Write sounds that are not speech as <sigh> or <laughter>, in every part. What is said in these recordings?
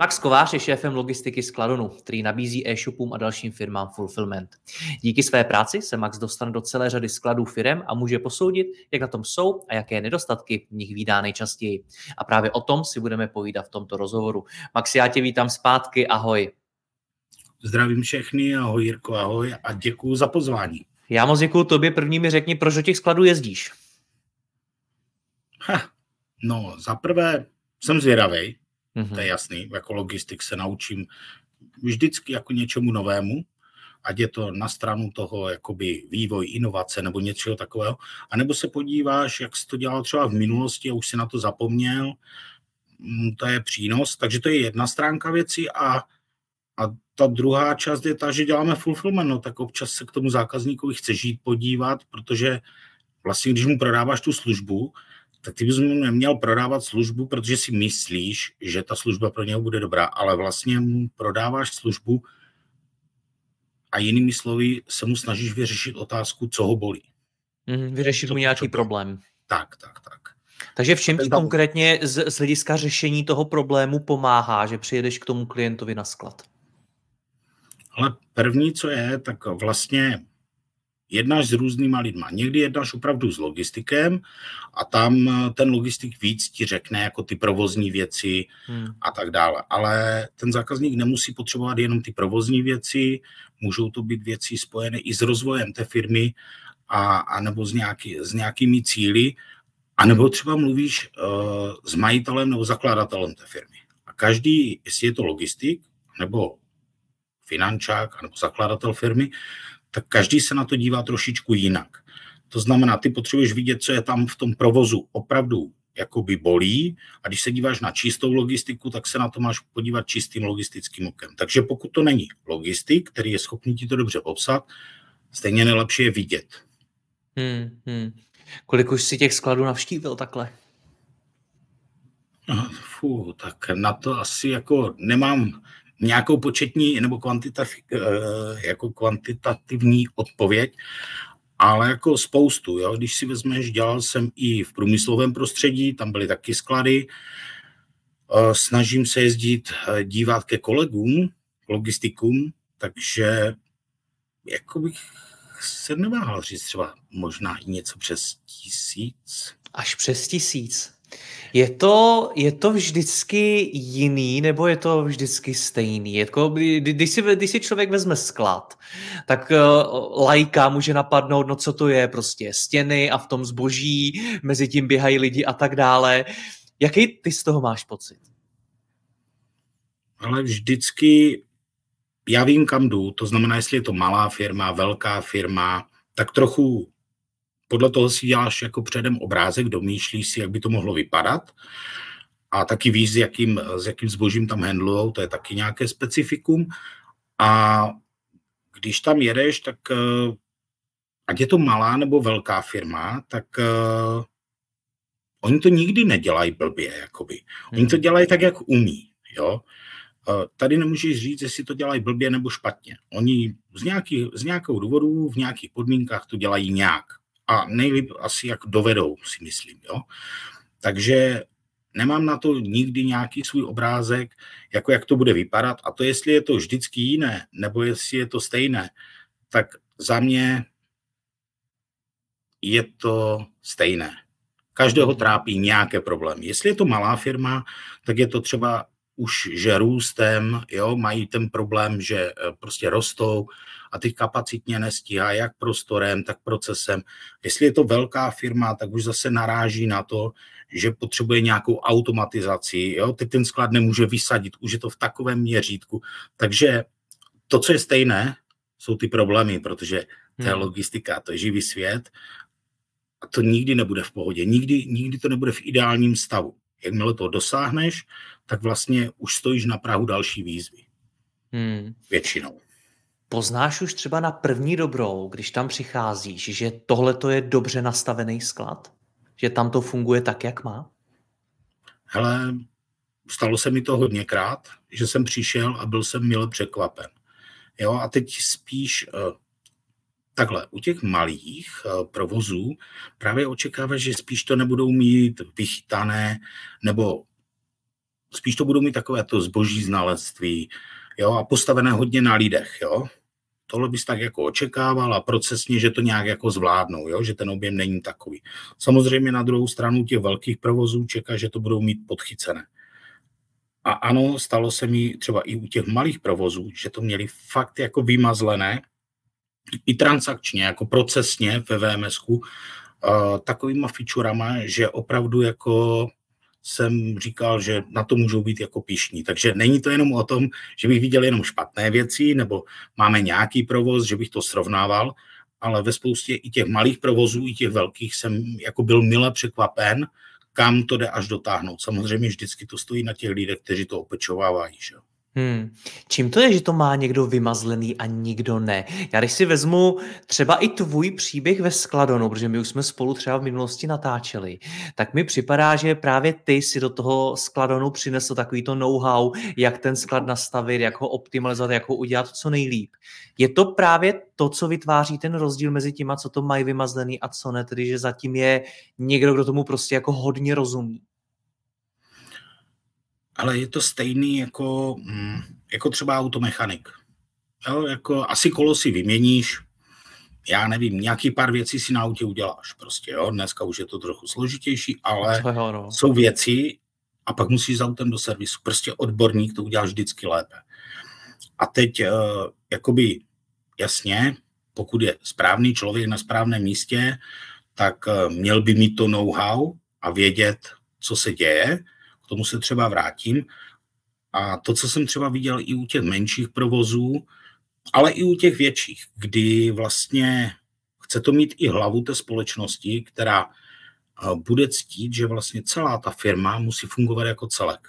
Max Kovář je šéfem logistiky Skladonu, který nabízí e-shopům a dalším firmám fulfillment. Díky své práci se Max dostane do celé řady skladů firm a může posoudit, jak na tom jsou a jaké nedostatky v nich vydá nejčastěji. A právě o tom si budeme povídat v tomto rozhovoru. Max, já tě vítám zpátky, ahoj. Zdravím všechny, ahoj Jirko, ahoj a děkuji za pozvání. Já moc děkuji tobě, první mi řekni, proč do těch skladů jezdíš? Ha, no, za prvé jsem zvědavý, Mm-hmm. To je jasný, jako logistik se naučím vždycky jako něčemu novému, ať je to na stranu toho jakoby vývoj, inovace nebo něčeho takového, anebo se podíváš, jak jsi to dělal třeba v minulosti a už si na to zapomněl, mm, to je přínos, takže to je jedna stránka věci a, a ta druhá část je ta, že děláme fulfillment, no tak občas se k tomu zákazníkovi chce žít podívat, protože vlastně, když mu prodáváš tu službu, tak ty bys mu neměl prodávat službu, protože si myslíš, že ta služba pro něho bude dobrá, ale vlastně mu prodáváš službu a jinými slovy se mu snažíš vyřešit otázku, co ho bolí. Mm, vyřešit mu nějaký čo, problém. Tak, tak, tak. Takže v čem ti konkrétně z, z hlediska řešení toho problému pomáhá, že přijedeš k tomu klientovi na sklad? Ale první, co je, tak vlastně jednáš s různýma lidma. Někdy jednáš opravdu s logistikem a tam eh, ten logistik víc ti řekne jako ty provozní věci hmm. a tak dále. Ale ten zákazník nemusí potřebovat jenom ty provozní věci, můžou to být věci spojené i s rozvojem té firmy a, a nebo s, nějaký, s nějakými cíly, a nebo třeba mluvíš uh, s majitelem nebo zakladatelem té firmy. A každý, jestli je to logistik, nebo finančák, nebo zakladatel firmy, tak každý se na to dívá trošičku jinak. To znamená, ty potřebuješ vidět, co je tam v tom provozu opravdu jakoby bolí a když se díváš na čistou logistiku, tak se na to máš podívat čistým logistickým okem. Takže pokud to není logistik, který je schopný ti to dobře popsat, stejně nejlepší je vidět. Hmm, hmm. Kolik už si těch skladů navštívil takhle? No, fů, tak na to asi jako nemám nějakou početní nebo kvantitativ, eh, jako kvantitativní odpověď, ale jako spoustu. Jo? Když si vezmeš, dělal jsem i v průmyslovém prostředí, tam byly taky sklady. Eh, snažím se jezdit, eh, dívat ke kolegům, logistikům, takže jako bych se neváhal říct třeba možná i něco přes tisíc. Až přes tisíc. Je to, je to vždycky jiný, nebo je to vždycky stejný? Jako, když, si, když si člověk vezme sklad, tak uh, lajka může napadnout, no co to je, prostě stěny a v tom zboží, mezi tím běhají lidi a tak dále. Jaký ty z toho máš pocit? Ale vždycky já vím, kam jdu, to znamená, jestli je to malá firma, velká firma, tak trochu podle toho si děláš jako předem obrázek, domýšlíš si, jak by to mohlo vypadat a taky víš, s jakým, s jakým zbožím tam handlujou, to je taky nějaké specifikum. A když tam jedeš, tak uh, ať je to malá nebo velká firma, tak uh, oni to nikdy nedělají blbě, jakoby. Oni to hmm. dělají tak, jak umí, jo. Uh, tady nemůžeš říct, jestli to dělají blbě nebo špatně. Oni z, nějaký, z nějakou důvodu v nějakých podmínkách to dělají nějak a nejlíp asi jak dovedou, si myslím. Jo? Takže nemám na to nikdy nějaký svůj obrázek, jako jak to bude vypadat a to, jestli je to vždycky jiné, nebo jestli je to stejné, tak za mě je to stejné. Každého trápí nějaké problémy. Jestli je to malá firma, tak je to třeba už že růstem, jo, mají ten problém, že eh, prostě rostou a ty kapacitně nestíhá jak prostorem, tak procesem. Jestli je to velká firma, tak už zase naráží na to, že potřebuje nějakou automatizaci. Jo? Teď ten sklad nemůže vysadit, už je to v takovém měřítku. Takže to, co je stejné, jsou ty problémy, protože to je hmm. logistika, to je živý svět a to nikdy nebude v pohodě. Nikdy, nikdy to nebude v ideálním stavu. Jakmile to dosáhneš, tak vlastně už stojíš na Prahu další výzvy. Hmm. Většinou. Poznáš už třeba na první dobrou, když tam přicházíš, že tohle to je dobře nastavený sklad? Že tam to funguje tak, jak má? Hele, stalo se mi to hodněkrát, že jsem přišel a byl jsem mile překvapen. Jo, a teď spíš uh, takhle, u těch malých uh, provozů právě očekáváš, že spíš to nebudou mít vychytané, nebo spíš to budou mít takové to zboží znalectví, jo, a postavené hodně na lidech, jo. Tohle bys tak jako očekával a procesně, že to nějak jako zvládnou, jo? že ten objem není takový. Samozřejmě na druhou stranu těch velkých provozů čeká, že to budou mít podchycené. A ano, stalo se mi třeba i u těch malých provozů, že to měli fakt jako vymazlené, i transakčně, jako procesně ve VMS-ku, takovýma featurama, že opravdu jako jsem říkal, že na to můžou být jako pišní. Takže není to jenom o tom, že bych viděl jenom špatné věci, nebo máme nějaký provoz, že bych to srovnával, ale ve spoustě i těch malých provozů, i těch velkých jsem jako byl mile překvapen, kam to jde až dotáhnout. Samozřejmě vždycky to stojí na těch lidech, kteří to opečovávají. Že? Hmm. Čím to je, že to má někdo vymazlený a nikdo ne? Já když si vezmu třeba i tvůj příběh ve Skladonu, protože my už jsme spolu třeba v minulosti natáčeli, tak mi připadá, že právě ty si do toho Skladonu přinesl takový to know-how, jak ten sklad nastavit, jak ho optimalizovat, jak ho udělat co nejlíp. Je to právě to, co vytváří ten rozdíl mezi těma, co to mají vymazlený a co ne, tedy že zatím je někdo, kdo tomu prostě jako hodně rozumí ale je to stejný jako, mm, jako třeba automechanik. Jo, jako asi kolo si vyměníš, já nevím, nějaký pár věcí si na autě uděláš. Prostě, jo, dneska už je to trochu složitější, ale no. jsou věci a pak musíš s autem do servisu. Prostě odborník to udělá vždycky lépe. A teď, uh, jakoby, jasně, pokud je správný člověk na správném místě, tak uh, měl by mít to know-how a vědět, co se děje, tomu se třeba vrátím. A to, co jsem třeba viděl i u těch menších provozů, ale i u těch větších, kdy vlastně chce to mít i hlavu té společnosti, která eh, bude ctít, že vlastně celá ta firma musí fungovat jako celek.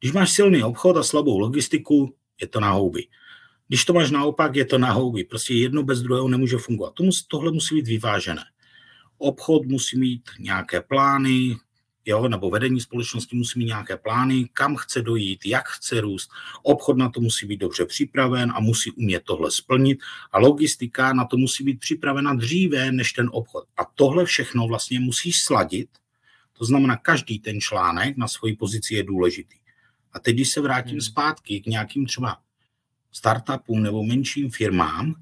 Když máš silný obchod a slabou logistiku, je to na houby. Když to máš naopak, je to na houby. Prostě jedno bez druhého nemůže fungovat. Tohle musí být vyvážené. Obchod musí mít nějaké plány, jo, nebo vedení společnosti musí mít nějaké plány, kam chce dojít, jak chce růst. Obchod na to musí být dobře připraven a musí umět tohle splnit a logistika na to musí být připravena dříve než ten obchod. A tohle všechno vlastně musíš sladit, to znamená, každý ten článek na svoji pozici je důležitý. A teď, když se vrátím hmm. zpátky k nějakým třeba startupům nebo menším firmám,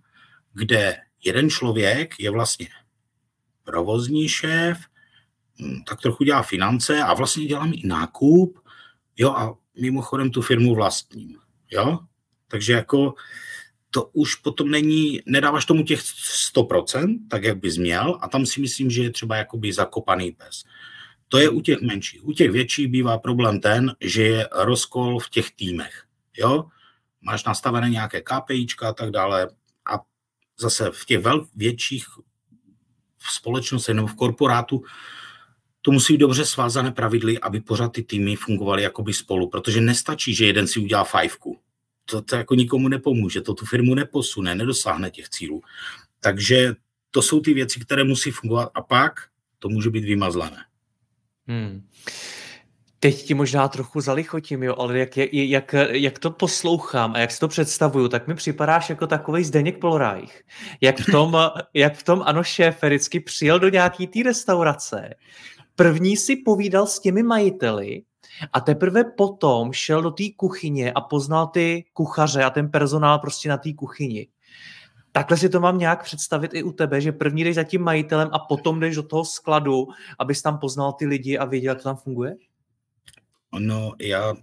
kde jeden člověk je vlastně provozní šéf, tak trochu dělá finance a vlastně dělám i nákup, jo, a mimochodem tu firmu vlastním, jo. Takže jako to už potom není, nedáváš tomu těch 100%, tak jak bys měl, a tam si myslím, že je třeba jakoby zakopaný pes. To je u těch menších. U těch větších bývá problém ten, že je rozkol v těch týmech. Jo? Máš nastavené nějaké KPIčka a tak dále a zase v těch vel, větších společnostech nebo v korporátu to musí být dobře svázané pravidly, aby pořád ty týmy fungovaly jakoby spolu, protože nestačí, že jeden si udělá fajfku. To, to jako nikomu nepomůže, to tu firmu neposune, nedosáhne těch cílů. Takže to jsou ty věci, které musí fungovat a pak to může být vymazlené. Hmm. Teď ti možná trochu zalichotím, jo, ale jak, jak, jak to poslouchám a jak si to představuju, tak mi připadáš jako takový Zdeněk Polorajch. Jak v tom, <laughs> jak v tom ano šéf vždycky přijel do nějaký té restaurace První si povídal s těmi majiteli a teprve potom šel do té kuchyně a poznal ty kuchaře a ten personál prostě na té kuchyni. Takhle si to mám nějak představit i u tebe, že první jdeš za tím majitelem a potom jdeš do toho skladu, abys tam poznal ty lidi a věděl, jak to tam funguje? No, já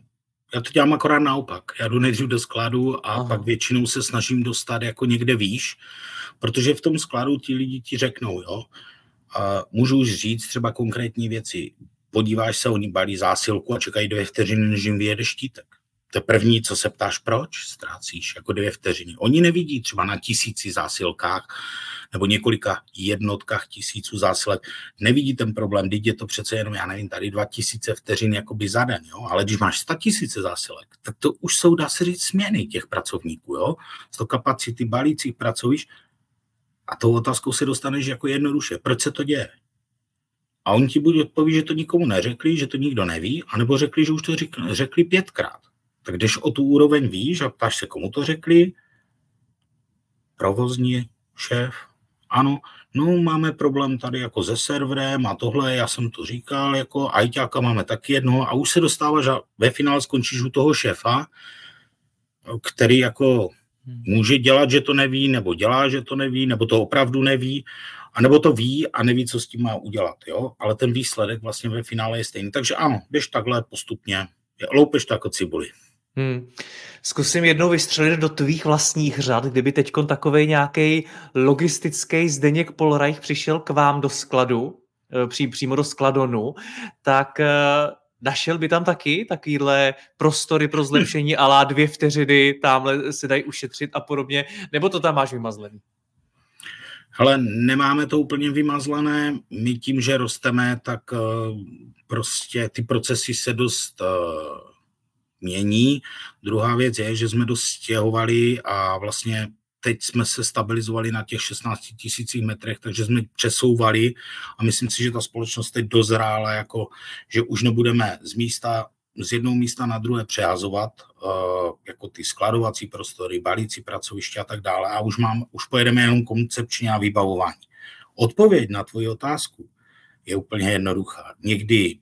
Já to dělám akorát naopak. Já jdu nejdřív do skladu a Aha. pak většinou se snažím dostat jako někde výš, protože v tom skladu ti lidi ti řeknou, jo, a můžu už říct třeba konkrétní věci. Podíváš se, oni balí zásilku a čekají dvě vteřiny, než jim vyjede štítek. To první, co se ptáš, proč ztrácíš jako dvě vteřiny. Oni nevidí třeba na tisíci zásilkách nebo několika jednotkách tisíců zásilek. Nevidí ten problém, teď je to přece jenom, já nevím, tady dva tisíce vteřin jakoby za den, jo? ale když máš sta tisíce zásilek, tak to už jsou, dá se říct, směny těch pracovníků. Jo? Z to kapacity balících pracovišť a tou otázkou se dostaneš jako jednoduše. Proč se to děje? A on ti buď odpoví, že to nikomu neřekli, že to nikdo neví, anebo řekli, že už to řekli, řekli pětkrát. Tak když o tu úroveň víš a ptáš se, komu to řekli, provozní šéf, ano, no máme problém tady jako se serverem a tohle, já jsem to říkal, jako ajťáka máme taky jedno a už se dostáváš a ve finále skončíš u toho šéfa, který jako. Může dělat, že to neví, nebo dělá, že to neví, nebo to opravdu neví, a nebo to ví a neví, co s tím má udělat. Jo? Ale ten výsledek vlastně ve finále je stejný. Takže ano, běž takhle postupně, loupeš to jako cibuli. Hmm. Zkusím jednou vystřelit do tvých vlastních řad, kdyby teď takový nějaký logistický Zdeněk Polreich přišel k vám do skladu, eh, pří, přímo do skladonu, tak eh, Našel by tam taky takovýhle prostory pro zlepšení alá dvě vteřiny, tamhle se dají ušetřit a podobně, nebo to tam máš vymazlený? Ale nemáme to úplně vymazlené. My tím, že rosteme, tak eh, prostě ty procesy se dost eh, mění. Druhá věc je, že jsme dost stěhovali a vlastně teď jsme se stabilizovali na těch 16 tisících metrech, takže jsme přesouvali a myslím si, že ta společnost teď dozrála, jako, že už nebudeme z místa z jednoho místa na druhé přehazovat, uh, jako ty skladovací prostory, balící pracoviště a tak dále. A už, mám, už pojedeme jenom koncepčně a vybavování. Odpověď na tvoji otázku je úplně jednoduchá. Někdy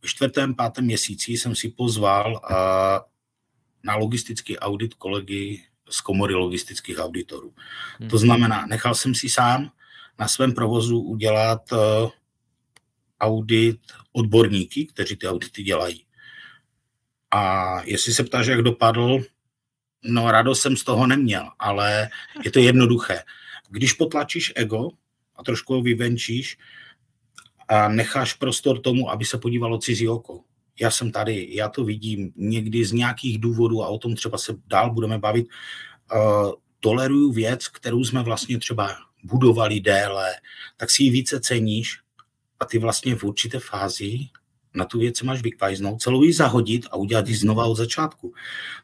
v čtvrtém, pátém měsíci jsem si pozval uh, na logistický audit kolegy z komory logistických auditorů. Hmm. To znamená, nechal jsem si sám na svém provozu udělat uh, audit odborníky, kteří ty audity dělají. A jestli se ptáš, jak dopadl, no radost jsem z toho neměl, ale je to jednoduché. Když potlačíš ego a trošku ho vyvenčíš a necháš prostor tomu, aby se podívalo cizí oko, já jsem tady, já to vidím někdy z nějakých důvodů a o tom třeba se dál budeme bavit, uh, toleruju věc, kterou jsme vlastně třeba budovali déle, tak si ji více ceníš a ty vlastně v určité fázi na tu věc máš vykvajznout, celou ji zahodit a udělat ji znova od začátku.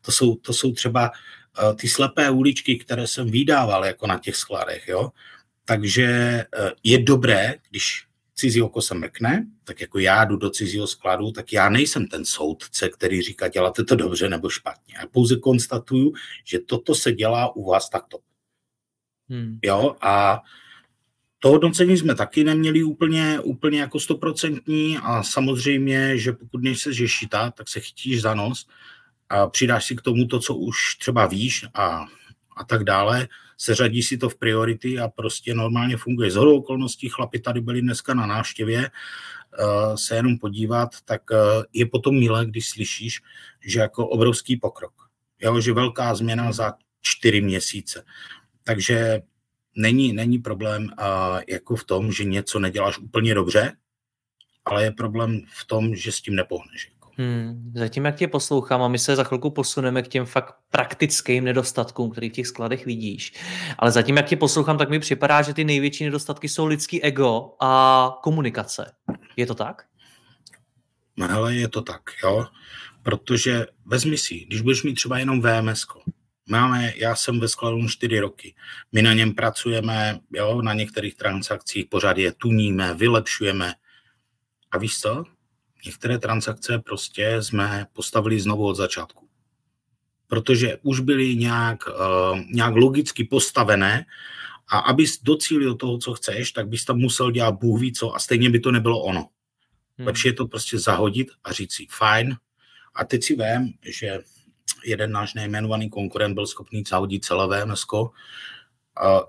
To jsou, to jsou třeba uh, ty slepé uličky, které jsem vydával jako na těch skladech. Jo? Takže uh, je dobré, když cizí oko se mrkne, tak jako já jdu do cizího skladu, tak já nejsem ten soudce, který říká, děláte to dobře nebo špatně. Já pouze konstatuju, že toto se dělá u vás takto. Hmm. Jo, a to hodnocení jsme taky neměli úplně, úplně jako stoprocentní a samozřejmě, že pokud nejsi žešita, tak se chytíš za nos a přidáš si k tomu to, co už třeba víš a, a tak dále seřadí si to v priority a prostě normálně funguje. Z hodou okolností chlapi tady byli dneska na návštěvě, uh, se jenom podívat, tak uh, je potom milé, když slyšíš, že jako obrovský pokrok. Jo, že velká změna za čtyři měsíce. Takže není, není problém uh, jako v tom, že něco neděláš úplně dobře, ale je problém v tom, že s tím nepohneš. Hmm, zatím, jak tě poslouchám, a my se za chvilku posuneme k těm fakt praktickým nedostatkům, který v těch skladech vidíš. Ale zatím, jak tě poslouchám, tak mi připadá, že ty největší nedostatky jsou lidský ego a komunikace. Je to tak? No hele, je to tak, jo. Protože vezmi si, když budeš mít třeba jenom VMS, Máme, já jsem ve skladu 4 roky. My na něm pracujeme, jo, na některých transakcích pořád je tuníme, vylepšujeme. A víš co? Některé transakce prostě jsme postavili znovu od začátku. Protože už byly nějak, uh, nějak logicky postavené a abys docílil toho, co chceš, tak bys tam musel dělat Bůh ví co a stejně by to nebylo ono. Hmm. Lepší je to prostě zahodit a říct si fajn. A teď si vím, že jeden náš nejmenovaný konkurent byl schopný zahodit celé VMS, uh,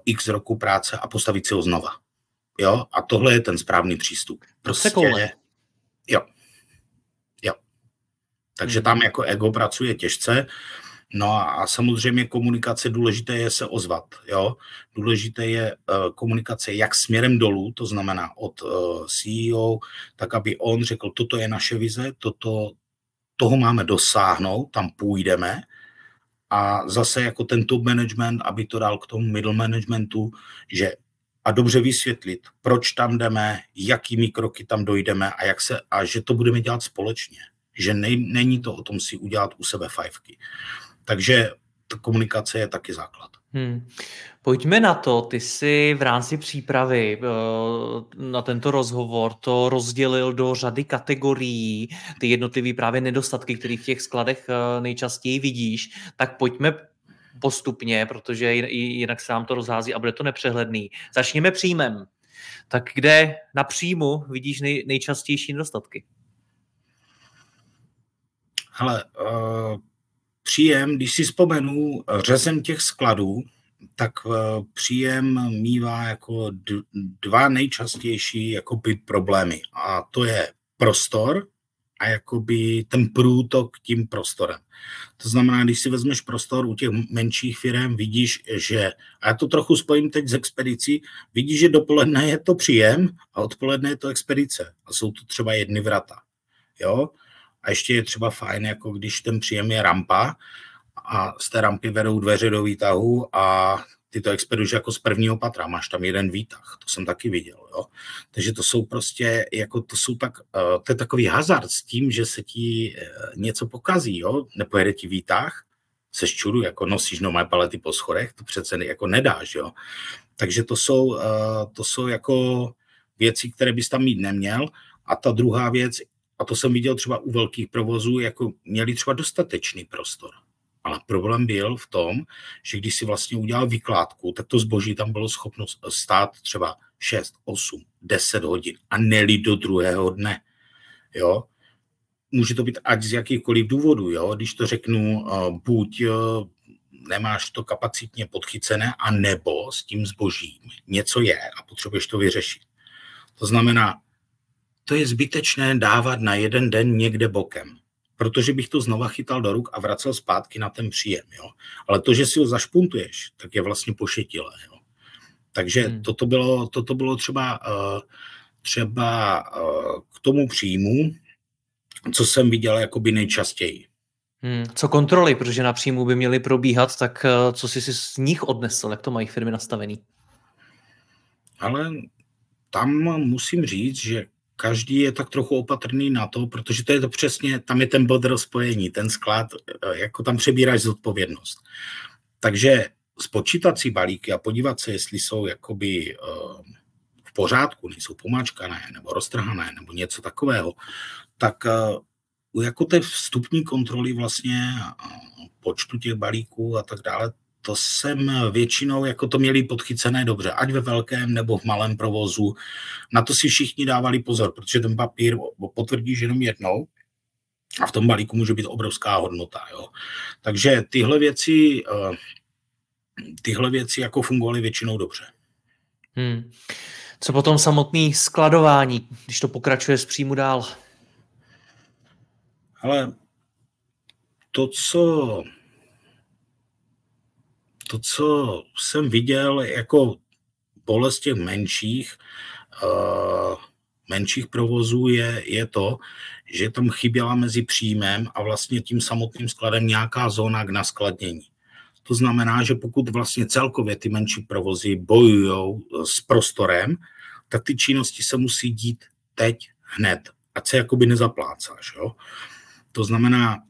x roku práce a postavit si ho znova. Jo? A tohle je ten správný přístup. Prostě, jo. Takže tam jako ego pracuje těžce. No a samozřejmě komunikace důležité je se ozvat. Jo? Důležité je uh, komunikace jak směrem dolů, to znamená od uh, CEO, tak aby on řekl, toto je naše vize, toto, toho máme dosáhnout, tam půjdeme. A zase jako ten top management, aby to dal k tomu middle managementu, že a dobře vysvětlit, proč tam jdeme, jakými kroky tam dojdeme a, jak se, a že to budeme dělat společně. Že ne, není to o tom si udělat u sebe fajfky. Takže ta komunikace je taky základ. Hmm. Pojďme na to. Ty jsi v rámci přípravy eh, na tento rozhovor to rozdělil do řady kategorií, ty jednotlivé právě nedostatky, které v těch skladech eh, nejčastěji vidíš. Tak pojďme postupně, protože jinak se nám to rozhází a bude to nepřehledný. Začněme příjmem. Tak kde na příjmu vidíš nej, nejčastější nedostatky? Hele, uh, příjem, když si vzpomenu řezem těch skladů, tak uh, příjem mývá jako dva nejčastější jakoby problémy. A to je prostor a jakoby ten průtok tím prostorem. To znamená, když si vezmeš prostor u těch menších firm, vidíš, že, a já to trochu spojím teď s expedicí, vidíš, že dopoledne je to příjem a odpoledne je to expedice. A jsou to třeba jedny vrata. Jo? A ještě je třeba fajn, jako když ten příjem je rampa a z té rampy vedou dveře do výtahu a ty to expeduješ jako z prvního patra, máš tam jeden výtah, to jsem taky viděl, jo. Takže to jsou prostě, jako to jsou tak, uh, to je takový hazard s tím, že se ti uh, něco pokazí, jo, nepojede ti výtah, se čudu, jako nosíš nové palety po schodech, to přece jako nedáš, jo. Takže to jsou, uh, to jsou jako věci, které bys tam mít neměl. A ta druhá věc, a to jsem viděl třeba u velkých provozů, jako měli třeba dostatečný prostor. Ale problém byl v tom, že když si vlastně udělal vykládku, tak to zboží tam bylo schopno stát třeba 6, 8, 10 hodin a neli do druhého dne. Jo? Může to být ať z jakýchkoliv důvodů. Jo? Když to řeknu, eh, buď eh, nemáš to kapacitně podchycené, a nebo s tím zbožím něco je a potřebuješ to vyřešit. To znamená, to je zbytečné dávat na jeden den někde bokem protože bych to znova chytal do ruk a vracel zpátky na ten příjem. Jo? Ale to, že si ho zašpuntuješ, tak je vlastně pošetilé. Jo? Takže hmm. toto, bylo, toto bylo třeba, uh, třeba uh, k tomu příjmu, co jsem viděl jakoby nejčastěji. Hmm. Co kontroly, protože na příjmu by měly probíhat, tak uh, co jsi si z nich odnesl, jak to mají firmy nastavený? Ale tam musím říct, že každý je tak trochu opatrný na to, protože to je to přesně, tam je ten bod rozpojení, ten sklad, eh, jako tam přebíráš zodpovědnost. Takže spočítat si balíky a podívat se, jestli jsou jakoby uh, v pořádku, nejsou pomáčkané nebo roztrhané nebo něco takového, tak uh, jako té vstupní kontroly vlastně počtu těch balíků a tak dále, to jsem většinou jako to měli podchycené dobře, ať ve velkém nebo v malém provozu. Na to si všichni dávali pozor, protože ten papír potvrdíš jenom jednou a v tom balíku může být obrovská hodnota. Jo. Takže tyhle věci, eh, tyhle věci jako fungovaly většinou dobře. Hmm. Co potom samotný skladování, když to pokračuje z příjmu dál? Ale to, co to, co jsem viděl jako bolest těch menších, uh, menších provozů je, je to, že tam chyběla mezi příjmem a vlastně tím samotným skladem nějaká zóna k naskladnění. To znamená, že pokud vlastně celkově ty menší provozy bojují s prostorem, tak ty činnosti se musí dít teď, hned, ať se jakoby nezaplácáš. Jo? To znamená,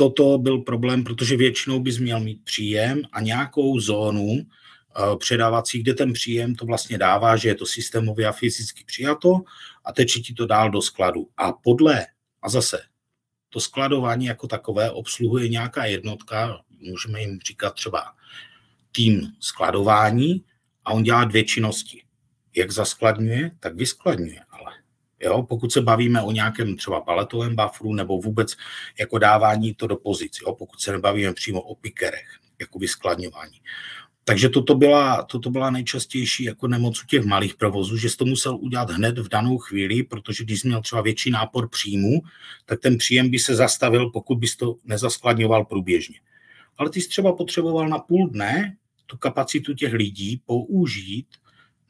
toto byl problém, protože většinou bys měl mít příjem a nějakou zónu eh, předávací, kde ten příjem to vlastně dává, že je to systémově a fyzicky přijato a teče ti to dál do skladu. A podle, a zase, to skladování jako takové obsluhuje nějaká jednotka, můžeme jim říkat třeba tým skladování a on dělá dvě činnosti. Jak zaskladňuje, tak vyskladňuje. Jo, pokud se bavíme o nějakém třeba paletovém bufferu nebo vůbec jako dávání to do pozic, jo, pokud se nebavíme přímo o pikerech, jako vyskladňování, takže toto byla, toto byla nejčastější jako nemoc u těch malých provozů, že jsi to musel udělat hned v danou chvíli, protože když jsi měl třeba větší nápor příjmu, tak ten příjem by se zastavil, pokud bys to nezaskladňoval průběžně. Ale ty jsi třeba potřeboval na půl dne tu kapacitu těch lidí použít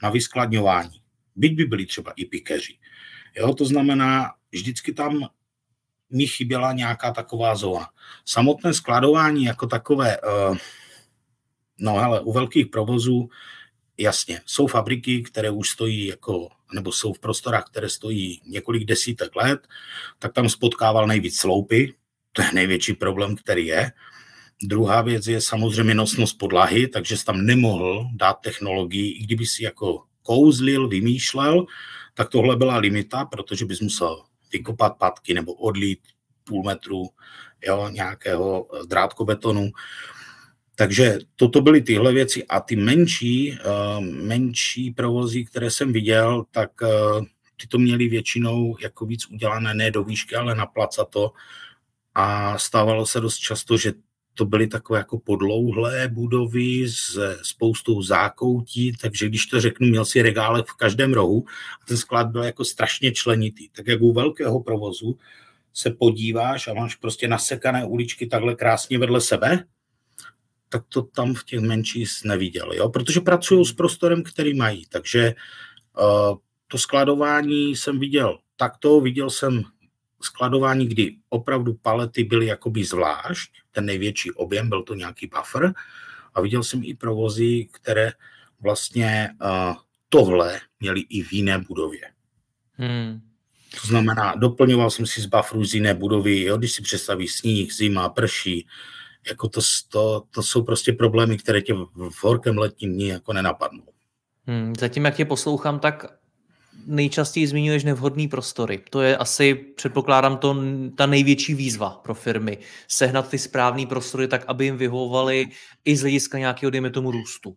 na vyskladňování. Byť by byli třeba i pikeři. Jo, to znamená, vždycky tam mi chyběla nějaká taková zóna. Samotné skladování jako takové, uh, no ale u velkých provozů, jasně, jsou fabriky, které už stojí jako, nebo jsou v prostorách, které stojí několik desítek let, tak tam spotkával nejvíc sloupy, to je největší problém, který je. Druhá věc je samozřejmě nosnost podlahy, takže jsi tam nemohl dát technologii, i kdyby si jako kouzlil, vymýšlel, tak tohle byla limita, protože bys musel vykopat patky nebo odlít půl metru jo, nějakého drátkobetonu. Takže toto byly tyhle věci a ty menší, uh, menší provozy, které jsem viděl, tak uh, ty to měli většinou jako víc udělané ne do výšky, ale na placato a stávalo se dost často, že to byly takové jako podlouhlé budovy s spoustou zákoutí, takže když to řeknu, měl si regálek v každém rohu a ten sklad byl jako strašně členitý. Tak jak u velkého provozu se podíváš a máš prostě nasekané uličky takhle krásně vedle sebe, tak to tam v těch menších neviděl, jo? protože pracují s prostorem, který mají. Takže uh, to skladování jsem viděl takto, viděl jsem skladování, kdy opravdu palety byly jakoby zvlášť, ten největší objem, byl to nějaký buffer a viděl jsem i provozy, které vlastně uh, tohle měli i v jiné budově. Hmm. To znamená, doplňoval jsem si z bufferu z jiné budovy, jo, když si představíš sníh, zima, prší, jako to, to, to jsou prostě problémy, které tě v horkém letním dní jako nenapadnou. Hmm, zatím, jak tě poslouchám, tak nejčastěji zmiňuješ nevhodný prostory. To je asi, předpokládám, to ta největší výzva pro firmy. Sehnat ty správné prostory tak, aby jim vyhovovaly i z hlediska nějakého, dejme tomu, růstu.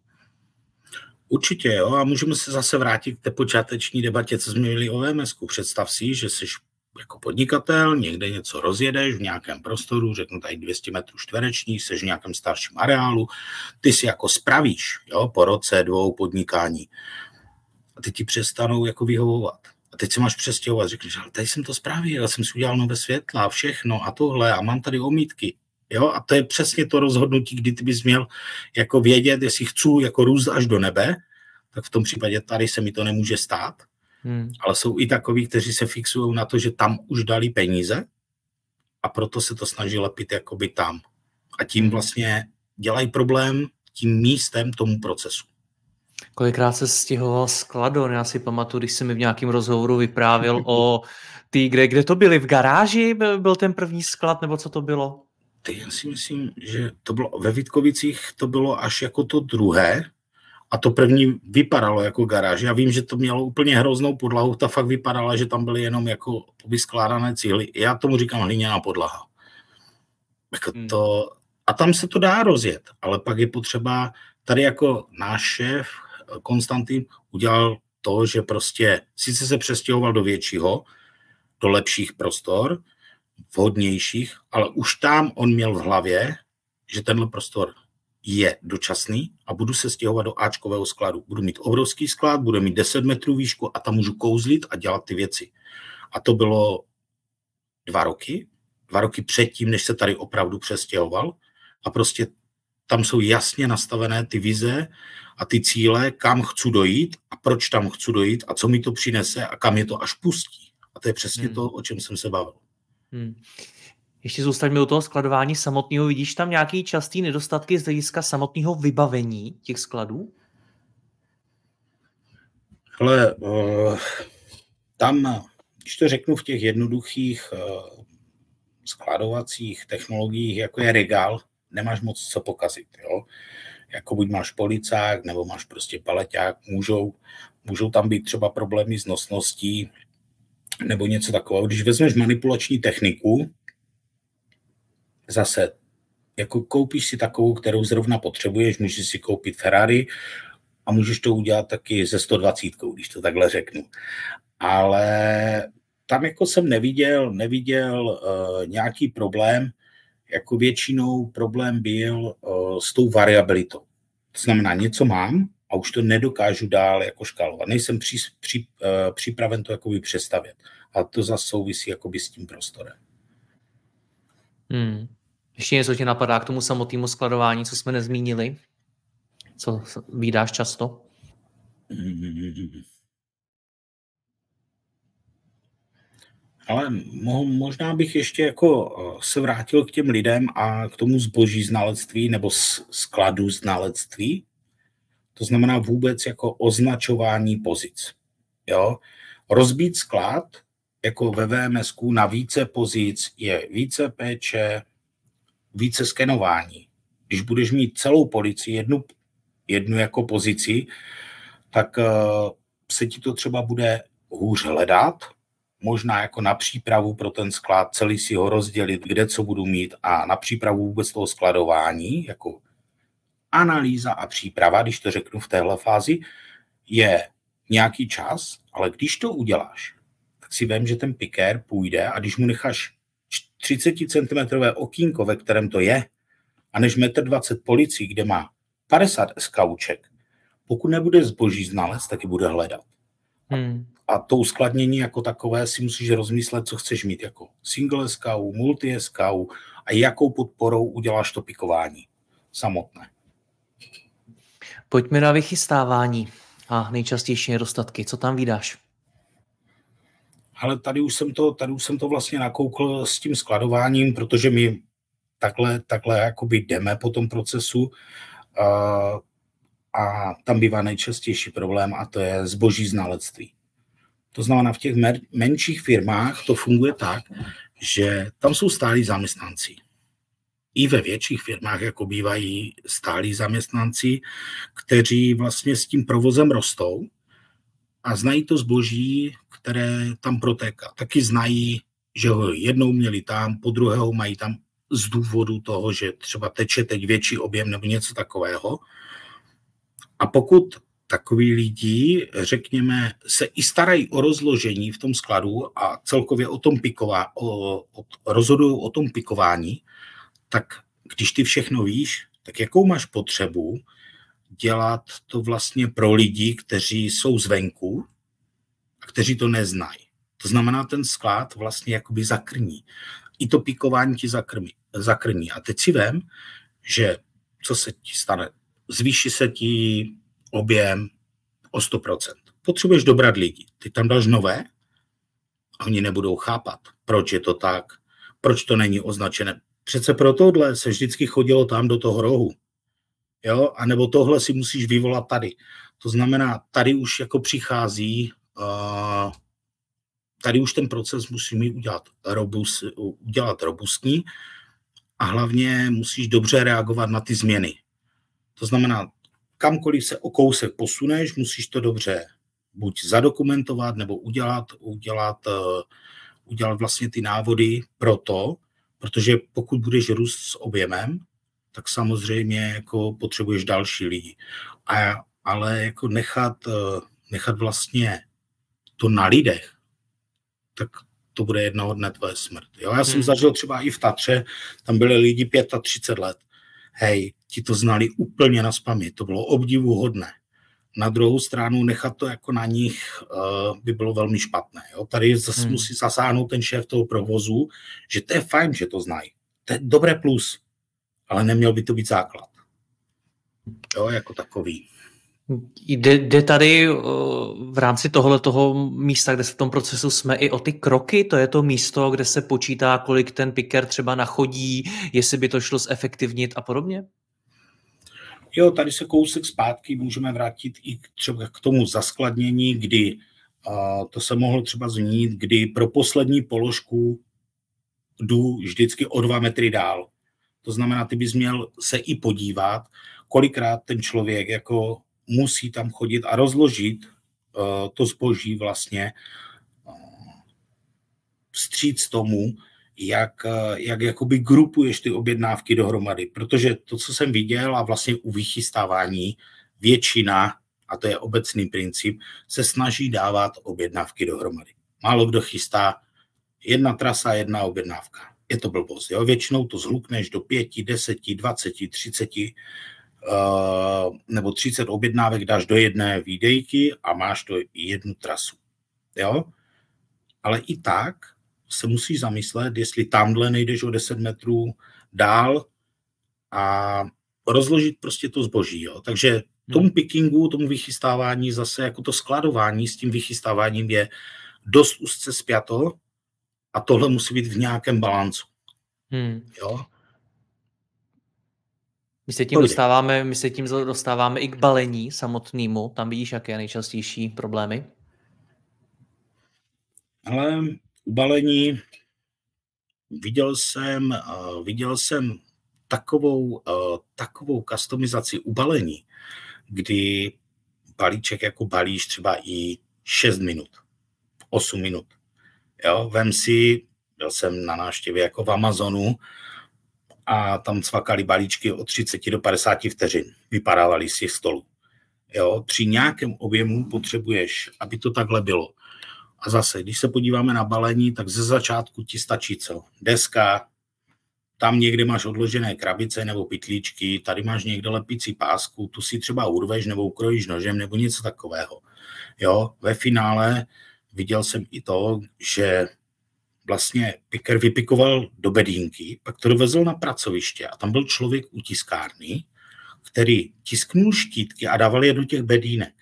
Určitě, jo, a můžeme se zase vrátit k té počáteční debatě, co jsme měli o VMS. Představ si, že jsi jako podnikatel, někde něco rozjedeš v nějakém prostoru, řeknu tady 200 metrů čtverečních, jsi v nějakém starším areálu, ty si jako spravíš jo, po roce, dvou podnikání a ty ti přestanou jako vyhovovat. A teď se máš přestěhovat, řekneš, ale tady jsem to správil, já jsem si udělal nové světla a všechno a tohle a mám tady omítky. Jo? A to je přesně to rozhodnutí, kdy ty bys měl jako vědět, jestli chci jako růst až do nebe, tak v tom případě tady se mi to nemůže stát. Hmm. Ale jsou i takoví, kteří se fixují na to, že tam už dali peníze a proto se to snaží lepit jakoby tam. A tím vlastně dělají problém tím místem tomu procesu. Kolikrát se stěhoval skladon? Já si pamatuju, když jsem mi v nějakém rozhovoru vyprávěl o ty, kde, kde to byly? V garáži byl ten první sklad, nebo co to bylo? Ty, já si myslím, že to bylo ve Vítkovicích, to bylo až jako to druhé, a to první vypadalo jako garáž. Já vím, že to mělo úplně hroznou podlahu, ta fakt vypadala, že tam byly jenom jako vyskládané cíly. Já tomu říkám hliněná podlaha. Jako hmm. to, a tam se to dá rozjet, ale pak je potřeba, tady jako náš šéf Konstantin udělal to, že prostě sice se přestěhoval do většího, do lepších prostor, vhodnějších, ale už tam on měl v hlavě, že tenhle prostor je dočasný a budu se stěhovat do Ačkového skladu. Budu mít obrovský sklad, budu mít 10 metrů výšku a tam můžu kouzlit a dělat ty věci. A to bylo dva roky, dva roky předtím, než se tady opravdu přestěhoval a prostě tam jsou jasně nastavené ty vize a ty cíle, kam chci dojít a proč tam chci dojít a co mi to přinese a kam je to až pustí. A to je přesně hmm. to, o čem jsem se bavil. Hmm. Ještě zůstaňme u toho skladování samotného. Vidíš tam nějaký častý nedostatky z hlediska samotného vybavení těch skladů? Ale uh, tam, když to řeknu v těch jednoduchých uh, skladovacích technologiích, jako je regál, nemáš moc co pokazit. Jo? Jako buď máš policák, nebo máš prostě paleťák, můžou, můžou tam být třeba problémy s nosností, nebo něco takového. Když vezmeš manipulační techniku, zase jako koupíš si takovou, kterou zrovna potřebuješ, můžeš si koupit Ferrari a můžeš to udělat taky ze 120, když to takhle řeknu. Ale tam jako jsem neviděl, neviděl uh, nějaký problém, jako většinou problém byl uh, s tou variabilitou. To znamená, něco mám a už to nedokážu dál jako škálovat. Nejsem při, při, uh, připraven to jakoby přestavět. A to zase souvisí jakoby s tím prostorem. Hmm. Ještě něco tě napadá k tomu samotnému skladování, co jsme nezmínili? Co vydáš často? <laughs> Ale možná bych ještě jako eh, se vrátil k těm lidem a k tomu zboží znalectví nebo skladu znalectví. To znamená vůbec jako označování pozic. Jo? Rozbít sklad jako ve VMS na více pozic je více péče, více skenování. Když budeš mít celou policii, jednu, jednu jako pozici, tak uh, se ti to třeba bude hůř hledat, možná jako na přípravu pro ten sklad, celý si ho rozdělit, kde co budu mít a na přípravu vůbec toho skladování, jako analýza a příprava, když to řeknu v téhle fázi, je nějaký čas, ale když to uděláš, tak si vím, že ten pikér půjde a když mu necháš 30 cm okýnko, ve kterém to je, a než 1,20 m policí, kde má 50 skauček, pokud nebude zboží znalec, tak ji bude hledat. Hmm. A to uskladnění jako takové si musíš rozmyslet, co chceš mít jako single SKU, multi SKU a jakou podporou uděláš to pikování samotné. Pojďme na vychystávání a nejčastější nedostatky. Co tam vydáš? Ale tady už jsem to, tady už jsem to vlastně nakoukl s tím skladováním, protože my takhle, takhle jakoby jdeme po tom procesu uh, a tam bývá nejčastější problém a to je zboží znalectví. To znamená, v těch menších firmách to funguje tak, že tam jsou stálí zaměstnanci. I ve větších firmách jako bývají stálí zaměstnanci, kteří vlastně s tím provozem rostou a znají to zboží, které tam protéká. Taky znají, že ho jednou měli tam, po druhého mají tam z důvodu toho, že třeba teče teď větší objem nebo něco takového. A pokud takový lidi, řekněme, se i starají o rozložení v tom skladu a celkově o tom piková, o, o, rozhodují o tom pikování, tak když ty všechno víš, tak jakou máš potřebu dělat to vlastně pro lidi, kteří jsou zvenku a kteří to neznají. To znamená, ten sklad vlastně jakoby zakrní. I to pikování ti zakrmí, zakrní. A teď si vem, že co se ti stane? Zvýší se ti objem o 100%. Potřebuješ dobrat lidi. Ty tam dáš nové a oni nebudou chápat, proč je to tak, proč to není označené. Přece pro tohle se vždycky chodilo tam do toho rohu. Jo? A nebo tohle si musíš vyvolat tady. To znamená, tady už jako přichází, uh, tady už ten proces musí udělat, robust, udělat robustní a hlavně musíš dobře reagovat na ty změny. To znamená, kamkoliv se o kousek posuneš, musíš to dobře buď zadokumentovat, nebo udělat, udělat, uh, udělat vlastně ty návody pro to, protože pokud budeš růst s objemem, tak samozřejmě jako potřebuješ další lidi. A, ale jako nechat, uh, nechat vlastně to na lidech, tak to bude jednoho dne tvoje smrt. Jo? Já jsem hmm. zažil třeba i v Tatře, tam byly lidi 35 let. Hej, ti to znali úplně na spamy, to bylo obdivuhodné. Na druhou stranu nechat to jako na nich uh, by bylo velmi špatné. Jo? Tady zase hmm. musí zasáhnout ten šéf toho provozu, že to je fajn, že to znají. To je dobré plus, ale neměl by to být základ. Jo, jako takový. Jde, jde tady v rámci tohle toho místa, kde se v tom procesu jsme, i o ty kroky? To je to místo, kde se počítá, kolik ten picker třeba nachodí, jestli by to šlo zefektivnit a podobně? Jo, tady se kousek zpátky můžeme vrátit i třeba k tomu zaskladnění, kdy uh, to se mohlo třeba zmínit, kdy pro poslední položku jdu vždycky o dva metry dál. To znamená, ty bys měl se i podívat, kolikrát ten člověk jako musí tam chodit a rozložit uh, to zboží vlastně uh, vstříc tomu, jak, jak jakoby grupuješ ty objednávky dohromady. Protože to, co jsem viděl a vlastně u vychystávání většina, a to je obecný princip, se snaží dávat objednávky dohromady. Málo kdo chystá jedna trasa, jedna objednávka. Je to blbost. Jo? Většinou to zhlukneš do pěti, deseti, dvaceti, třiceti nebo 30 objednávek dáš do jedné výdejky a máš to jednu trasu. Jo? Ale i tak se musíš zamyslet, jestli tamhle nejdeš o 10 metrů dál a rozložit prostě to zboží. Jo? Takže tomu hmm. pickingu, tomu vychystávání, zase jako to skladování s tím vychystáváním je dost úzce spjato a tohle musí být v nějakém balancu. Hmm. Jo? My se tím dostáváme, my se tím dostáváme i k balení samotnému. Tam vidíš, jaké nejčastější problémy? Ale u balení viděl jsem, uh, viděl jsem takovou, uh, takovou customizaci u balení, kdy balíček jako balíš třeba i 6 minut, 8 minut. Jo, vem si, byl jsem na návštěvě jako v Amazonu a tam cvakali balíčky od 30 do 50 vteřin, vypadávali z těch stolů. Jo, při nějakém objemu potřebuješ, aby to takhle bylo. A zase, když se podíváme na balení, tak ze začátku ti stačí co? Deska, tam někde máš odložené krabice nebo pytlíčky, tady máš někde lepící pásku, tu si třeba urveš nebo ukrojíš nožem nebo něco takového. Jo, ve finále viděl jsem i to, že vlastně piker vypikoval do bedínky, pak to dovezl na pracoviště a tam byl člověk u tiskárny, který tisknul štítky a dával je do těch bedínek.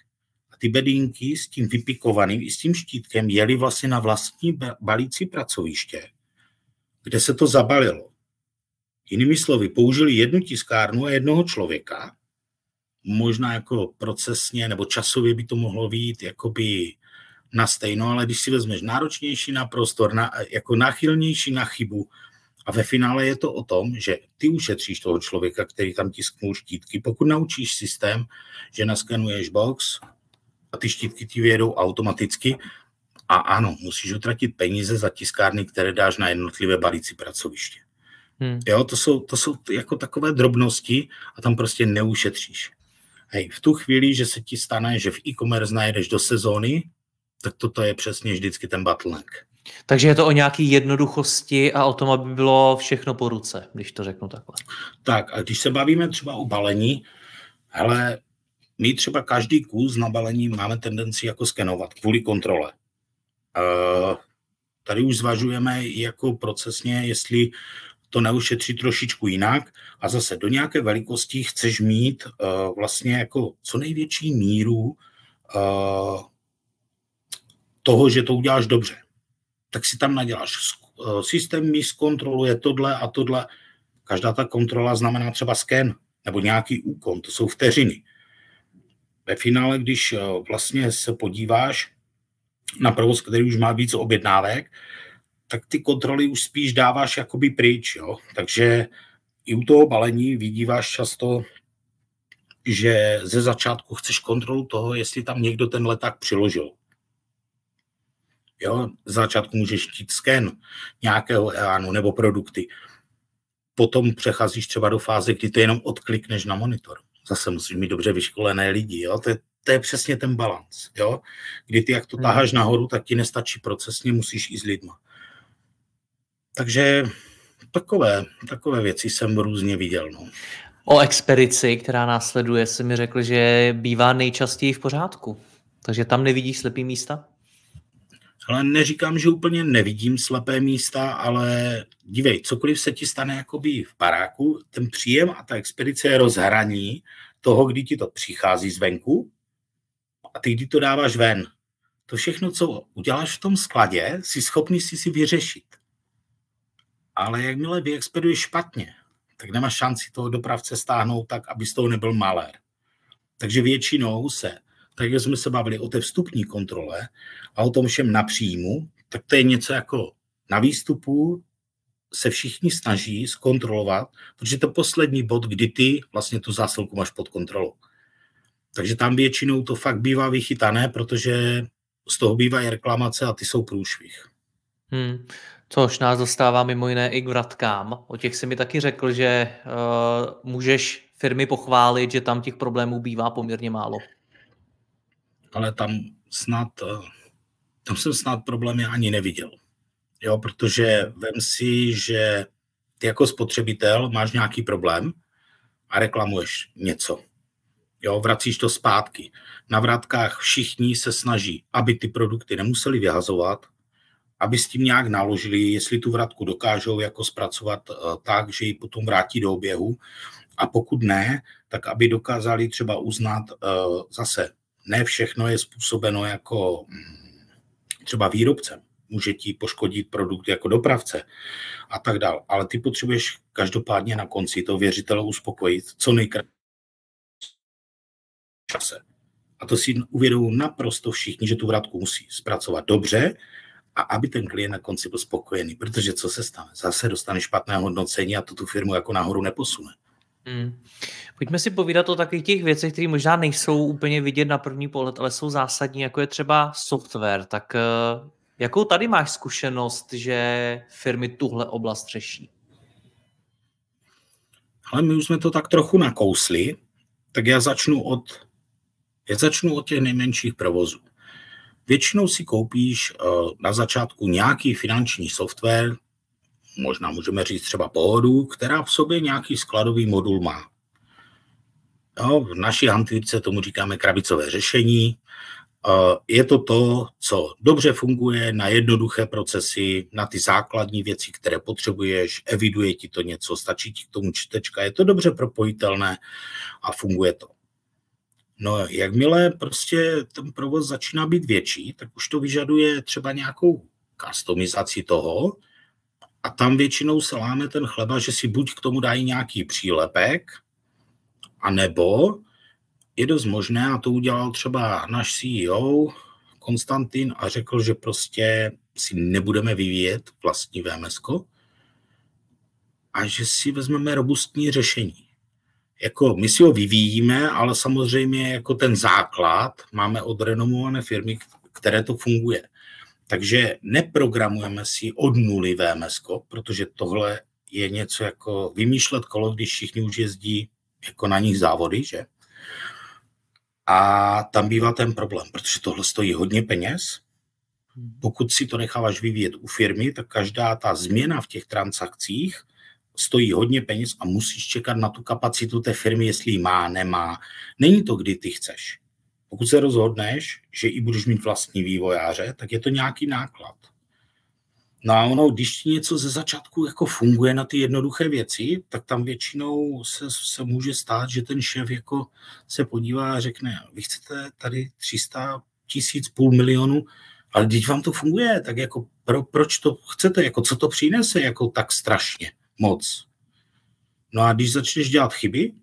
A ty bedínky s tím vypikovaným i s tím štítkem jeli vlastně na vlastní balící pracoviště, kde se to zabalilo. Jinými slovy, použili jednu tiskárnu a jednoho člověka, možná jako procesně nebo časově by to mohlo být jakoby na stejno, ale když si vezmeš náročnější na prostor, na, jako náchylnější na chybu, a ve finále je to o tom, že ty ušetříš toho člověka, který tam tisknul štítky, pokud naučíš systém, že naskenuješ box a ty štítky ti vyjedou automaticky a ano, musíš utratit peníze za tiskárny, které dáš na jednotlivé balící pracoviště. Hmm. Jo, to jsou, to jsou jako takové drobnosti a tam prostě neušetříš. Hej, v tu chvíli, že se ti stane, že v e-commerce najedeš do sezóny, tak toto je přesně vždycky ten bottleneck. Takže je to o nějaké jednoduchosti a o tom, aby bylo všechno po ruce, když to řeknu takhle. Tak a když se bavíme třeba o balení, hele, my třeba každý kus na balení máme tendenci jako skenovat kvůli kontrole. Uh, tady už zvažujeme jako procesně, jestli to neušetří trošičku jinak a zase do nějaké velikosti chceš mít uh, vlastně jako co největší míru uh, toho, že to uděláš dobře. Tak si tam naděláš. Eh, systém mi zkontroluje tohle a tohle. Každá ta kontrola znamená třeba sken nebo nějaký úkon, to jsou vteřiny. Ve finále, když vlastně se podíváš na provoz, který už má víc objednávek, tak ty kontroly už spíš dáváš jakoby pryč, jo. Takže i u toho balení vidíváš často, že ze začátku chceš kontrolu toho, jestli tam někdo ten leták přiložil. Jo, z začátku můžeš chtít sken nějakého EANu nebo produkty. Potom přecházíš třeba do fáze, kdy to jenom odklikneš na monitor. Zase musíš mít dobře vyškolené lidi. Jo? To, je, to je přesně ten balans. Jo? Kdy ty, jak to hmm. taháš nahoru, tak ti nestačí procesně, musíš i s lidma. Takže takové, takové věci jsem různě viděl. No. O expedici, která následuje, se mi řekl, že bývá nejčastěji v pořádku. Takže tam nevidíš slepý místa? Ale neříkám, že úplně nevidím slepé místa, ale dívej, cokoliv se ti stane jakoby v paráku, ten příjem a ta expedice je rozhraní toho, kdy ti to přichází zvenku a ty, kdy to dáváš ven. To všechno, co uděláš v tom skladě, si schopný si si vyřešit ale jakmile vyexpeduješ špatně, tak nemáš šanci toho dopravce stáhnout tak, aby z toho nebyl malér. Takže většinou se, tak jak jsme se bavili o té vstupní kontrole a o tom všem na příjmu, tak to je něco jako na výstupu se všichni snaží zkontrolovat, protože to poslední bod, kdy ty vlastně tu zásilku máš pod kontrolou. Takže tam většinou to fakt bývá vychytané, protože z toho bývají reklamace a ty jsou průšvih. Hmm. Což nás dostává mimo jiné i k vratkám. O těch si mi taky řekl, že uh, můžeš firmy pochválit, že tam těch problémů bývá poměrně málo. Ale tam snad, uh, tam jsem snad problémy ani neviděl. Jo, protože vem si, že ty jako spotřebitel máš nějaký problém a reklamuješ něco. Jo, vracíš to zpátky. Na vratkách všichni se snaží, aby ty produkty nemuseli vyhazovat, aby s tím nějak naložili, jestli tu vratku dokážou jako zpracovat uh, tak, že ji potom vrátí do oběhu. A pokud ne, tak aby dokázali třeba uznat uh, zase, ne všechno je způsobeno jako mm, třeba výrobcem. Může ti poškodit produkt jako dopravce a tak dál. Ale ty potřebuješ každopádně na konci toho věřitele uspokojit co nejkratší čase. A to si uvědomují naprosto všichni, že tu vratku musí zpracovat dobře, a aby ten klient na konci byl spokojený. Protože co se stane? Zase dostane špatné hodnocení a to tu firmu jako nahoru neposune. Hmm. Pojďme si povídat o takových těch věcech, které možná nejsou úplně vidět na první pohled, ale jsou zásadní, jako je třeba software. Tak eh, jakou tady máš zkušenost, že firmy tuhle oblast řeší? Ale my už jsme to tak trochu nakousli, tak já začnu od, já začnu od těch nejmenších provozů. Většinou si koupíš eh, na začátku nějaký finanční software, možná můžeme říct třeba pohodu, která v sobě nějaký skladový modul má. No, v naší hantýrce tomu říkáme krabicové řešení. Eh, je to to, co dobře funguje na jednoduché procesy, na ty základní věci, které potřebuješ, eviduje ti to něco, stačí ti k tomu čtečka, je to dobře propojitelné a funguje to. No, jakmile prostě ten provoz začíná být větší, tak už to vyžaduje třeba nějakou customizaci toho a tam většinou se láme ten chleba, že si buď k tomu dají nějaký přílepek, anebo je dost možné, a to udělal třeba náš CEO Konstantin a řekl, že prostě si nebudeme vyvíjet vlastní VMS a že si vezmeme robustní řešení jako my si ho vyvíjíme, ale samozřejmě jako ten základ máme od renomované firmy, které to funguje. Takže neprogramujeme si od nuly VMS, protože tohle je něco jako vymýšlet kolo, když všichni už jezdí jako na nich závody, že? A tam bývá ten problém, protože tohle stojí hodně peněz. Pokud si to necháváš vyvíjet u firmy, tak každá ta změna v těch transakcích stojí hodně peněz a musíš čekat na tu kapacitu té firmy, jestli ji má, nemá. Není to, kdy ty chceš. Pokud se rozhodneš, že i budeš mít vlastní vývojáře, tak je to nějaký náklad. No a ono, když něco ze začátku jako funguje na ty jednoduché věci, tak tam většinou se, se může stát, že ten šéf jako se podívá a řekne, vy chcete tady 300 tisíc, půl milionu, ale když vám to funguje, tak jako pro, proč to chcete, jako co to přinese jako tak strašně moc. No a když začneš dělat chyby,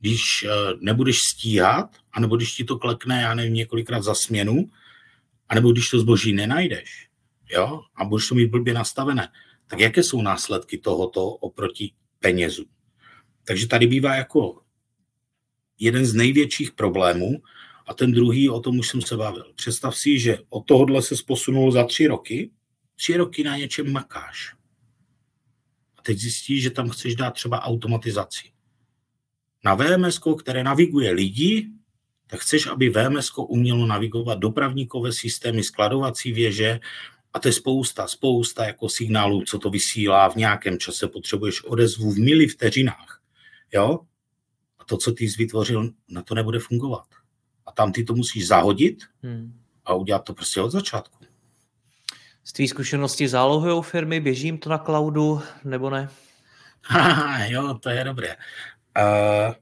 když eh, nebudeš stíhat, anebo když ti to klekne, já nevím, několikrát za směnu, anebo když to zboží nenajdeš, jo, a budeš to mít blbě nastavené, tak jaké jsou následky tohoto oproti penězu? Takže tady bývá jako jeden z největších problémů a ten druhý, o tom už jsem se bavil. Představ si, že od tohohle se posunul za tři roky, tři roky na něčem makáš teď zjistíš, že tam chceš dát třeba automatizaci. Na VMS, které naviguje lidi, tak chceš, aby VMS umělo navigovat dopravníkové systémy, skladovací věže, a to je spousta, spousta jako signálů, co to vysílá v nějakém čase, potřebuješ odezvu v mili vteřinách. Jo? A to, co ty jsi vytvořil, na to nebude fungovat. A tam ty to musíš zahodit hmm. a udělat to prostě od začátku. Z tvý zkušenosti zálohují firmy, běžím to na cloudu, nebo ne? <laughs> jo, to je dobré. Uh,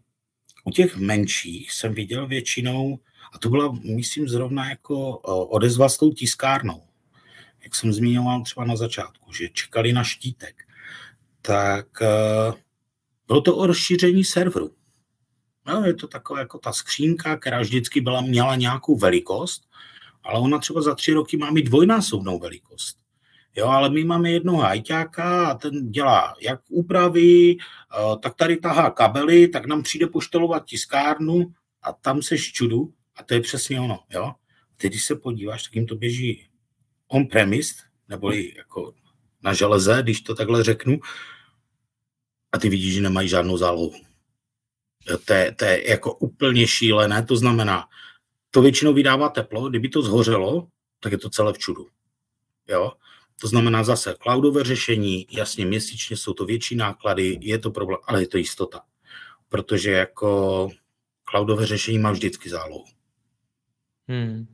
u těch menších jsem viděl většinou, a to byla, myslím, zrovna jako odezva s tou tiskárnou, jak jsem zmiňoval třeba na začátku, že čekali na štítek, tak uh, bylo to o rozšíření serveru. No, je to taková jako ta skřínka, která vždycky byla, měla nějakou velikost ale ona třeba za tři roky má mít dvojnásobnou velikost. Jo, ale my máme jednoho hajťáka a ten dělá jak úpravy, eh, tak tady tahá kabely, tak nám přijde poštelovat tiskárnu a tam se čudu a to je přesně ono. Jo? Teď, když se podíváš, tak jim to běží on-premise, neboli jako na železe, když to takhle řeknu, a ty vidíš, že nemají žádnou zálohu. To je, to je jako úplně šílené, to znamená, to většinou vydává teplo, kdyby to zhořelo, tak je to celé v čudu. Jo? To znamená zase cloudové řešení, jasně měsíčně jsou to větší náklady, je to problém, ale je to jistota. protože jako cloudové řešení má vždycky zálohu. Hmm.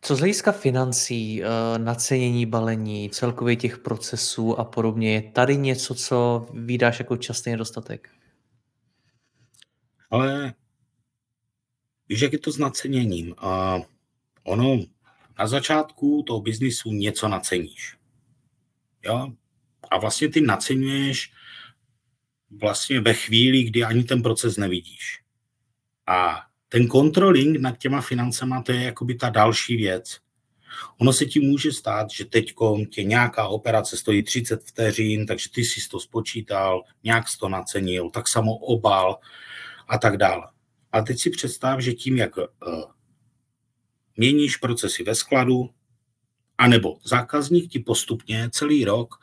Co z hlediska financí, eh, nacenění balení, celkově těch procesů a podobně, je tady něco, co vydáš jako častý nedostatek? Ale víš, jak je to s naceněním? A ono na začátku toho biznisu něco naceníš. Jo? A vlastně ty naceňuješ vlastně ve chvíli, kdy ani ten proces nevidíš. A ten controlling nad těma financema, to je jakoby ta další věc. Ono se ti může stát, že teď tě nějaká operace stojí 30 vteřin, takže ty jsi to spočítal, nějak jsi to nacenil, tak samo obal a tak dále. A teď si představ, že tím, jak uh, měníš procesy ve skladu, anebo zákazník ti postupně celý rok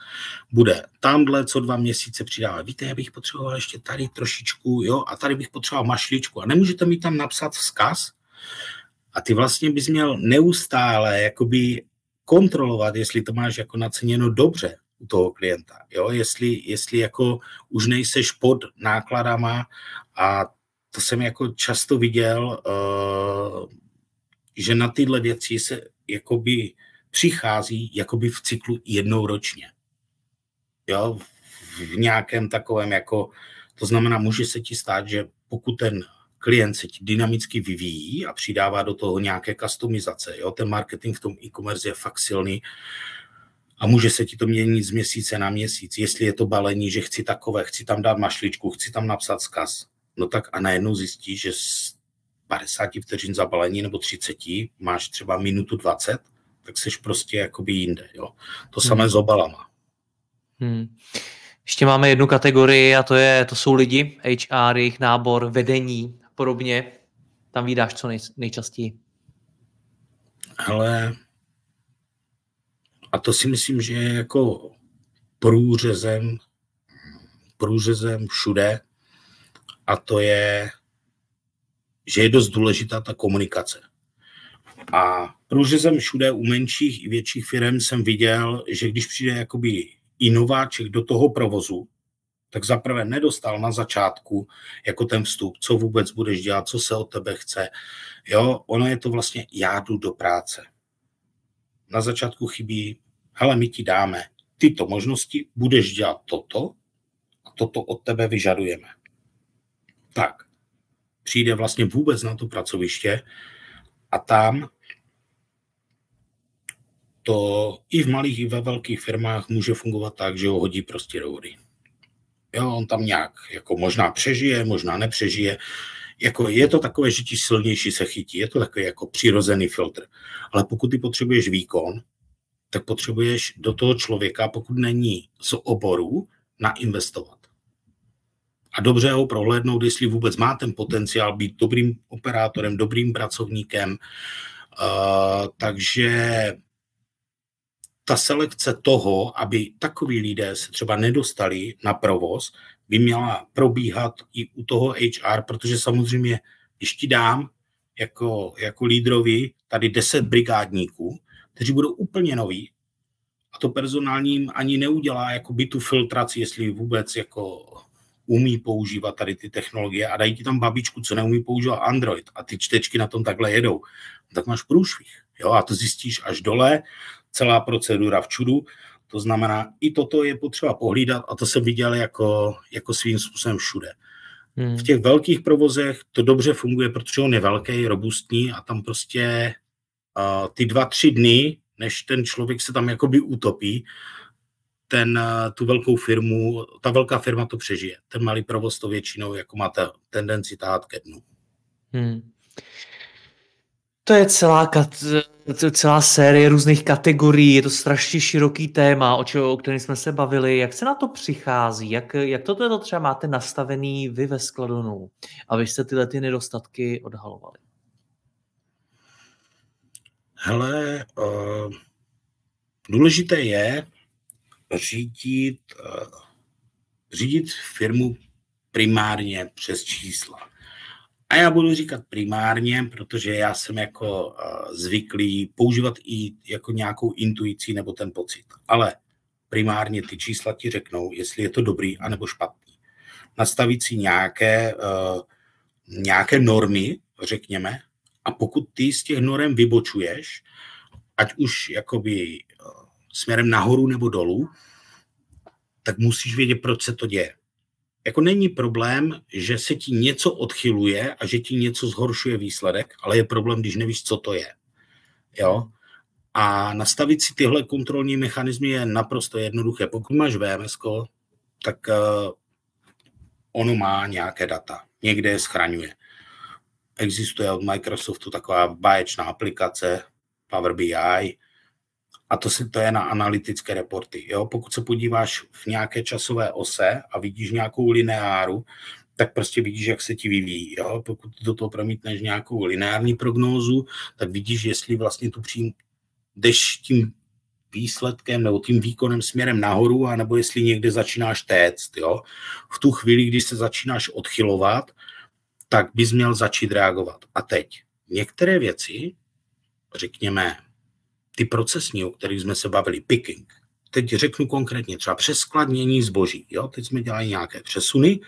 bude tamhle co dva měsíce přidávat. Víte, já bych potřeboval ještě tady trošičku, jo, a tady bych potřeboval mašličku. A nemůžete mi tam napsat vzkaz? A ty vlastně bys měl neustále jakoby kontrolovat, jestli to máš jako naceněno dobře u toho klienta. Jo? Jestli, jestli jako už nejseš pod nákladama a to jsem jako často viděl, uh, že na tyhle věci se jakoby přichází jakoby v cyklu jednou ročně. Jo, v nějakém takovém jako, to znamená, může se ti stát, že pokud ten klient se ti dynamicky vyvíjí a přidává do toho nějaké customizace, jo, ten marketing v tom e-commerce je fakt silný a může se ti to měnit z měsíce na měsíc, jestli je to balení, že chci takové, chci tam dát mašličku, chci tam napsat zkaz, no tak a najednou zjistíš, že z 50 vteřin za balení nebo 30 máš třeba minutu 20 tak jsi prostě jakoby jinde. Jo. To hmm. samé s obalama. Hmm. Ještě máme jednu kategorii a to, je, to jsou lidi, HR, jejich nábor, vedení a podobně. Tam vydáš co nej, nejčastěji? Ale a to si myslím, že je jako průřezem, průřezem všude a to je, že je dost důležitá ta komunikace. A průřezem všude u menších i větších firm jsem viděl, že když přijde jakoby inováček do toho provozu, tak zaprvé nedostal na začátku jako ten vstup, co vůbec budeš dělat, co se od tebe chce. Jo, ono je to vlastně, já jdu do práce. Na začátku chybí, hele, my ti dáme tyto možnosti, budeš dělat toto a toto od tebe vyžadujeme. Tak, přijde vlastně vůbec na to pracoviště a tam to i v malých, i ve velkých firmách může fungovat tak, že ho hodí prostě do vody. Jo, on tam nějak jako možná přežije, možná nepřežije. Jako je to takové, že ti silnější se chytí, je to takový jako přirozený filtr. Ale pokud ty potřebuješ výkon, tak potřebuješ do toho člověka, pokud není z oboru, nainvestovat. A dobře ho prohlédnout, jestli vůbec má ten potenciál být dobrým operátorem, dobrým pracovníkem. Uh, takže ta selekce toho, aby takový lidé se třeba nedostali na provoz, by měla probíhat i u toho HR, protože samozřejmě, když ti dám jako, jako lídrovi tady 10 brigádníků, kteří budou úplně noví, a to personálním ani neudělá jako by tu filtraci, jestli vůbec jako umí používat tady ty technologie a dají ti tam babičku, co neumí používat Android a ty čtečky na tom takhle jedou, tak máš průšvih. Jo, a to zjistíš až dole, celá procedura v čudu. To znamená, i toto je potřeba pohlídat a to jsem viděl jako, jako svým způsobem všude. Hmm. V těch velkých provozech to dobře funguje, protože on je velký, robustní a tam prostě uh, ty dva, tři dny, než ten člověk se tam jakoby utopí, ten, uh, tu velkou firmu, ta velká firma to přežije. Ten malý provoz to většinou jako má ta tendenci tát ke dnu. Hmm. To je celá, kat, celá série různých kategorií, je to strašně široký téma, o, čeho, o kterém jsme se bavili. Jak se na to přichází? Jak, jak toto to třeba máte nastavený vy ve Skladonu, abyste tyhle ty nedostatky odhalovali? Hele, uh, důležité je řídit, uh, řídit firmu primárně přes čísla. A já budu říkat primárně, protože já jsem jako uh, zvyklý používat i jako nějakou intuici nebo ten pocit. Ale primárně ty čísla ti řeknou, jestli je to dobrý anebo špatný. nastavit si nějaké, uh, nějaké normy, řekněme, a pokud ty z těch norm vybočuješ, ať už jakoby směrem nahoru nebo dolů, tak musíš vědět, proč se to děje. Jako není problém, že se ti něco odchyluje a že ti něco zhoršuje výsledek, ale je problém, když nevíš, co to je. Jo? A nastavit si tyhle kontrolní mechanismy je naprosto jednoduché. Pokud máš VMS, tak uh, ono má nějaké data. Někde je schraňuje. Existuje od Microsoftu taková báječná aplikace Power BI, a to, si, to je na analytické reporty. Jo? Pokud se podíváš v nějaké časové ose a vidíš nějakou lineáru, tak prostě vidíš, jak se ti vyvíjí. Jo? Pokud do toho promítneš nějakou lineární prognózu, tak vidíš, jestli vlastně tu přím, jdeš tím výsledkem nebo tím výkonem směrem nahoru, anebo jestli někde začínáš téct. Jo? V tu chvíli, když se začínáš odchylovat, tak bys měl začít reagovat. A teď některé věci, řekněme, ty procesní, o kterých jsme se bavili, picking, teď řeknu konkrétně třeba přeskladnění zboží. Jo? Teď jsme dělali nějaké přesuny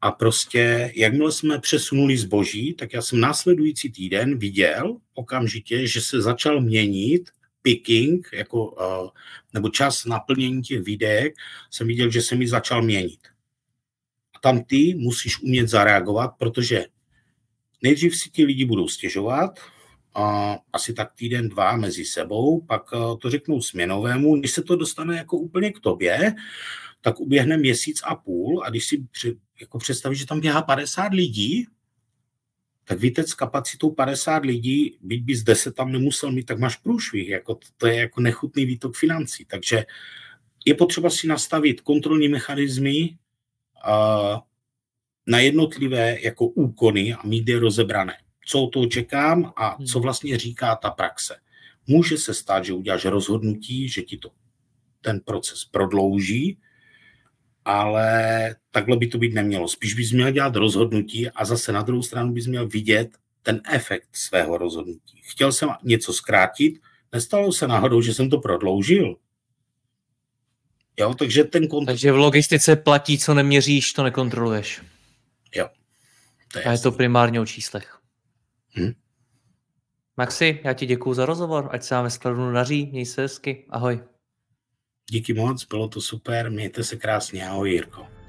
a prostě, jakmile jsme přesunuli zboží, tak já jsem následující týden viděl okamžitě, že se začal měnit picking, jako, uh, nebo čas naplnění těch videek, jsem viděl, že se mi začal měnit. A tam ty musíš umět zareagovat, protože nejdřív si ti lidi budou stěžovat, asi tak týden, dva mezi sebou, pak eh, to řeknou směnovému. Když se to dostane jako úplně k tobě, tak uběhne měsíc a půl a když si jako představíš, že tam běhá 50 lidí, tak víte, s kapacitou 50 lidí, byť bys 10 tam nemusel mít, tak máš průšvih. Jako, to je jako nechutný výtok financí. Takže je potřeba si nastavit kontrolní mechanismy uh, na jednotlivé jako úkony a mít je rozebrané co to čekám a co hmm. vlastně říká ta praxe. Může se stát, že uděláš rozhodnutí, že ti to ten proces prodlouží, ale takhle by to být nemělo. Spíš bys měl dělat rozhodnutí a zase na druhou stranu bys měl vidět ten efekt svého rozhodnutí. Chtěl jsem něco zkrátit, nestalo se náhodou, že jsem to prodloužil. Jo, takže ten kont- Takže v logistice platí, co neměříš, to nekontroluješ. Jo. To je a je to primárně o číslech. Hm? Maxi, já ti děkuji za rozhovor, ať se vám ve skladu daří, měj se hezky, ahoj. Díky moc, bylo to super, mějte se krásně, ahoj Jirko.